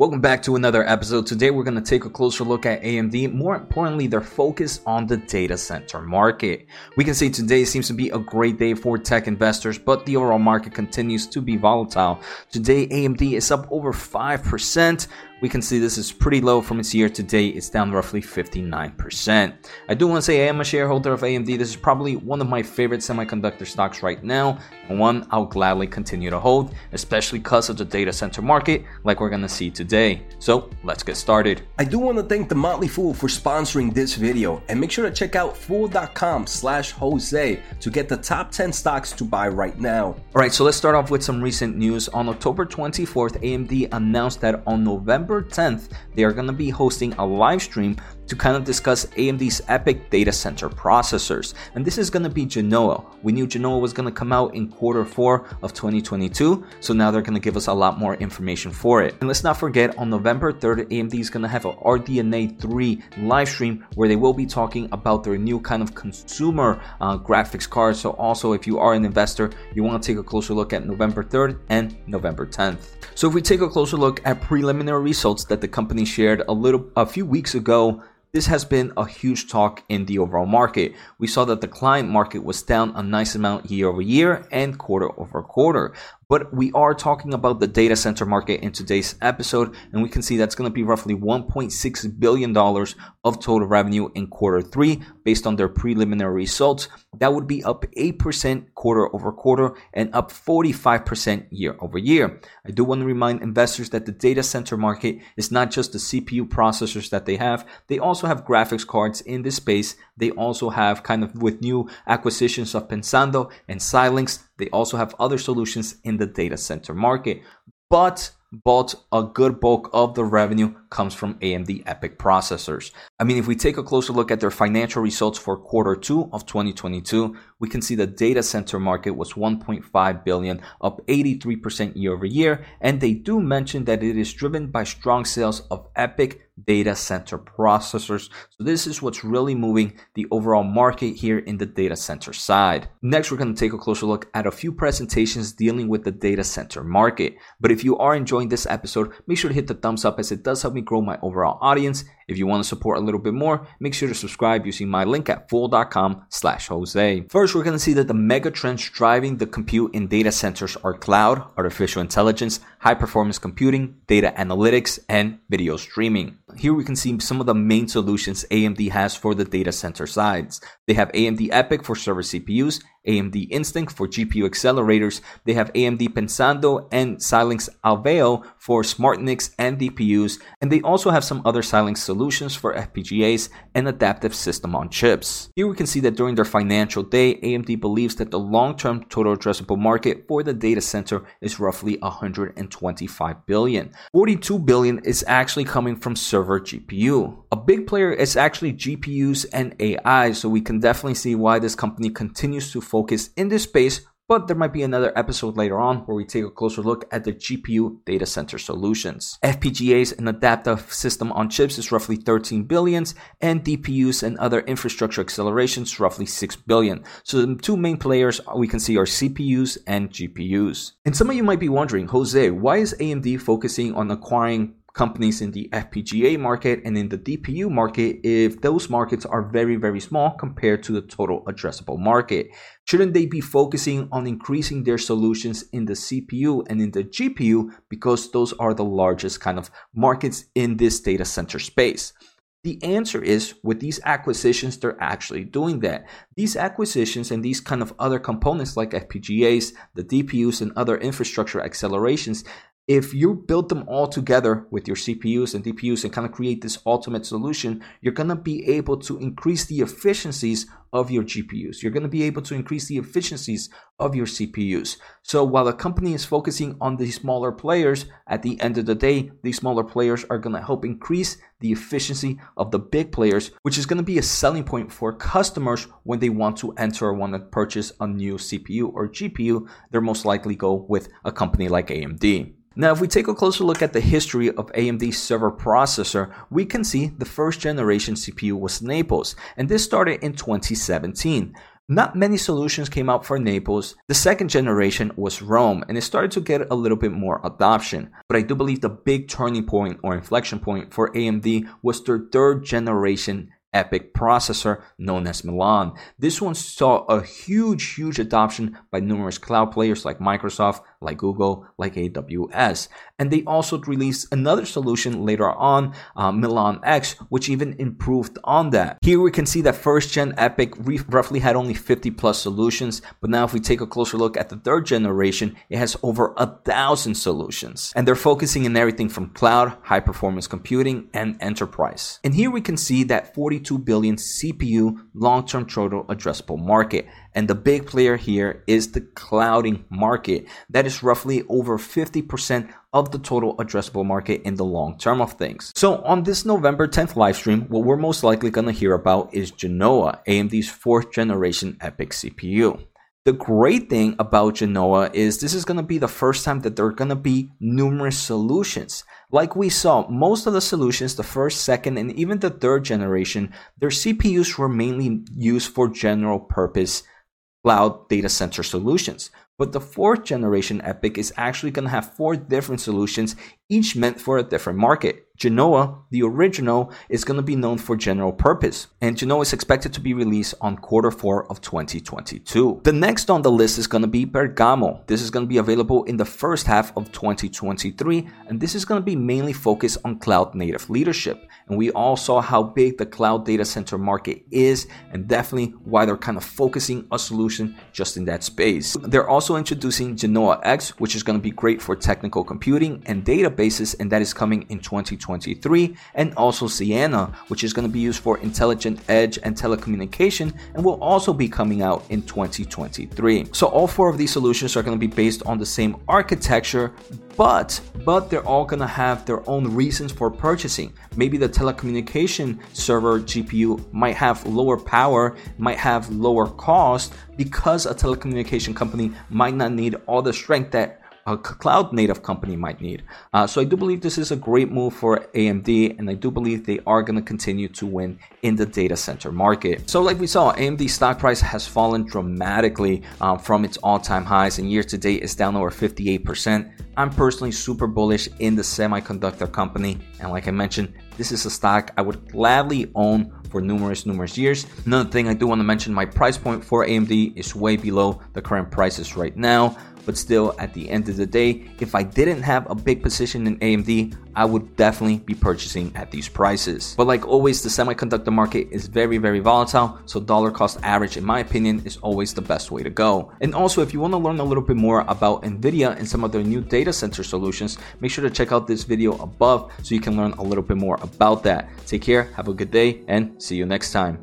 Welcome back to another episode. Today we're going to take a closer look at AMD, more importantly, their focus on the data center market. We can see today seems to be a great day for tech investors, but the overall market continues to be volatile. Today AMD is up over 5%, we can see this is pretty low from its year to date. It's down roughly 59%. I do want to say I am a shareholder of AMD. This is probably one of my favorite semiconductor stocks right now, and one I'll gladly continue to hold, especially because of the data center market, like we're going to see today. So let's get started. I do want to thank The Motley Fool for sponsoring this video, and make sure to check out fool.com slash Jose to get the top 10 stocks to buy right now. All right, so let's start off with some recent news. On October 24th, AMD announced that on November November 10th, they are going to be hosting a live stream to kind of discuss AMD's EPYC data center processors. And this is going to be Genoa. We knew Genoa was going to come out in quarter four of 2022, so now they're going to give us a lot more information for it. And let's not forget, on November 3rd, AMD is going to have a RDNA 3 live stream where they will be talking about their new kind of consumer uh, graphics card. So also, if you are an investor, you want to take a closer look at November 3rd and November 10th. So if we take a closer look at preliminary results that the company shared a little a few weeks ago, this has been a huge talk in the overall market. We saw that the client market was down a nice amount year over year and quarter over quarter. But we are talking about the data center market in today's episode, and we can see that's going to be roughly $1.6 billion of total revenue in quarter three based on their preliminary results. That would be up 8% quarter over quarter and up 45% year over year. I do want to remind investors that the data center market is not just the CPU processors that they have, they also have graphics cards in this space. They also have kind of with new acquisitions of Pensando and Xilinx, they also have other solutions in the data center market. But but a good bulk of the revenue comes from AMD EPYC processors. I mean, if we take a closer look at their financial results for quarter two of 2022, we can see the data center market was 1.5 billion, up 83% year over year. And they do mention that it is driven by strong sales of EPYC data center processors. So this is what's really moving the overall market here in the data center side. Next, we're going to take a closer look at a few presentations dealing with the data center market. But if you are enjoying this episode, make sure to hit the thumbs up as it does help me grow my overall audience. If you want to support a little bit more, make sure to subscribe using my link at fool.com slash Jose. First, we're going to see that the mega trends driving the compute in data centers are cloud, artificial intelligence, high performance computing, data analytics, and video streaming. Here we can see some of the main solutions AMD has for the data center sides. They have AMD EPYC for server CPUs, AMD Instinct for GPU accelerators. They have AMD Pensando and Xilinx Alveo for SmartNICs and DPUs. And they also have some other Xilinx solutions for FPGAs and adaptive system on chips. Here we can see that during their financial day, AMD believes that the long-term total addressable market for the data center is roughly 125 billion. 42 billion is actually coming from server GPU. A big player is actually GPUs and AI, so we can definitely see why this company continues to focus in this space but there might be another episode later on where we take a closer look at the GPU data center solutions. FPGAs and adaptive system on chips is roughly 13 billions, and DPUs and other infrastructure accelerations roughly 6 billion. So the two main players we can see are CPUs and GPUs. And some of you might be wondering, Jose, why is AMD focusing on acquiring companies in the FPGA market and in the DPU market if those markets are very, very small compared to the total addressable market? Shouldn't they be focusing on increasing their solutions in the CPU and in the GPU because those are the largest kind of markets in this data center space? The answer is with these acquisitions, they're actually doing that. These acquisitions and these kind of other components like FPGAs, the DPUs, and other infrastructure accelerations, if you build them all together with your CPUs and DPUs and kind of create this ultimate solution, you're going to be able to increase the efficiencies of your GPUs. You're going to be able to increase the efficiencies of your CPUs. So while the company is focusing on the smaller players, at the end of the day, these smaller players are going to help increase the efficiency of the big players, which is going to be a selling point for customers when they want to enter or want to purchase a new CPU or GPU. They're most likely go with a company like AMD. Now, if we take a closer look at the history of AMD's server processor, we can see the first generation CPU was Naples, and this started in 2017. Not many solutions came out for Naples. The second generation was Rome, and it started to get a little bit more adoption. But I do believe the big turning point or inflection point for AMD was their third generation EPYC processor known as Milan. This one saw a huge, huge adoption by numerous cloud players like Microsoft, like Google, like AWS. And they also released another solution later on, uh, Milan X, which even improved on that. Here we can see that first gen EPYC roughly had only 50 plus solutions, but now if we take a closer look at the third generation, it has over a thousand solutions. And they're focusing in everything from cloud, high performance computing, and enterprise. And here we can see that 42 billion CPU long-term total addressable market. And the big player here is the clouding market. That is roughly over 50% of the total addressable market in the long term of things. So on this November 10th live stream, what we're most likely going to hear about is Genoa, AMD's fourth generation EPYC CPU. The great thing about Genoa is this is going to be the first time that there are going to be numerous solutions. Like we saw, most of the solutions, the first, second, and even the third generation, their CPUs were mainly used for general purpose cloud data center solutions. But the fourth generation EPYC is actually going to have four different solutions, each meant for a different market. Genoa, the original, is going to be known for general purpose, and Genoa is expected to be released on quarter four of 2022. The next on the list is going to be Bergamo. This is going to be available in the first half of 2023, and this is going to be mainly focused on cloud native leadership. And we all saw how big the cloud data center market is, and definitely why they're kind of focusing a solution just in that space. They're also introducing Genoa X, which is going to be great for technical computing and databases, and that is coming in 2023. 2023, and also Siena, which is going to be used for intelligent edge and telecommunication and will also be coming out in 2023. So all four of these solutions are going to be based on the same architecture, but but they're all going to have their own reasons for purchasing. Maybe the telecommunication server GPU might have lower power, might have lower cost because a telecommunication company might not need all the strength that a cloud native company might need. Uh, so I do believe this is a great move for AMD, and I do believe they are going to continue to win in the data center market. So, like we saw, AMD stock price has fallen dramatically um, from its all-time highs, and year to date is down over 58%. I'm personally super bullish in the semiconductor company, and like I mentioned, this is a stock I would gladly own for numerous, numerous years. Another thing I do want to mention my price point for AMD is way below the current prices right now. But still, at the end of the day, if I didn't have a big position in AMD, I would definitely be purchasing at these prices. But like always, the semiconductor market is very, very volatile, so dollar cost average, in my opinion, is always the best way to go. And also, if you want to learn a little bit more about NVIDIA and some of their new data center solutions, make sure to check out this video above so you can learn a little bit more about that. Take care, have a good day, and see you next time.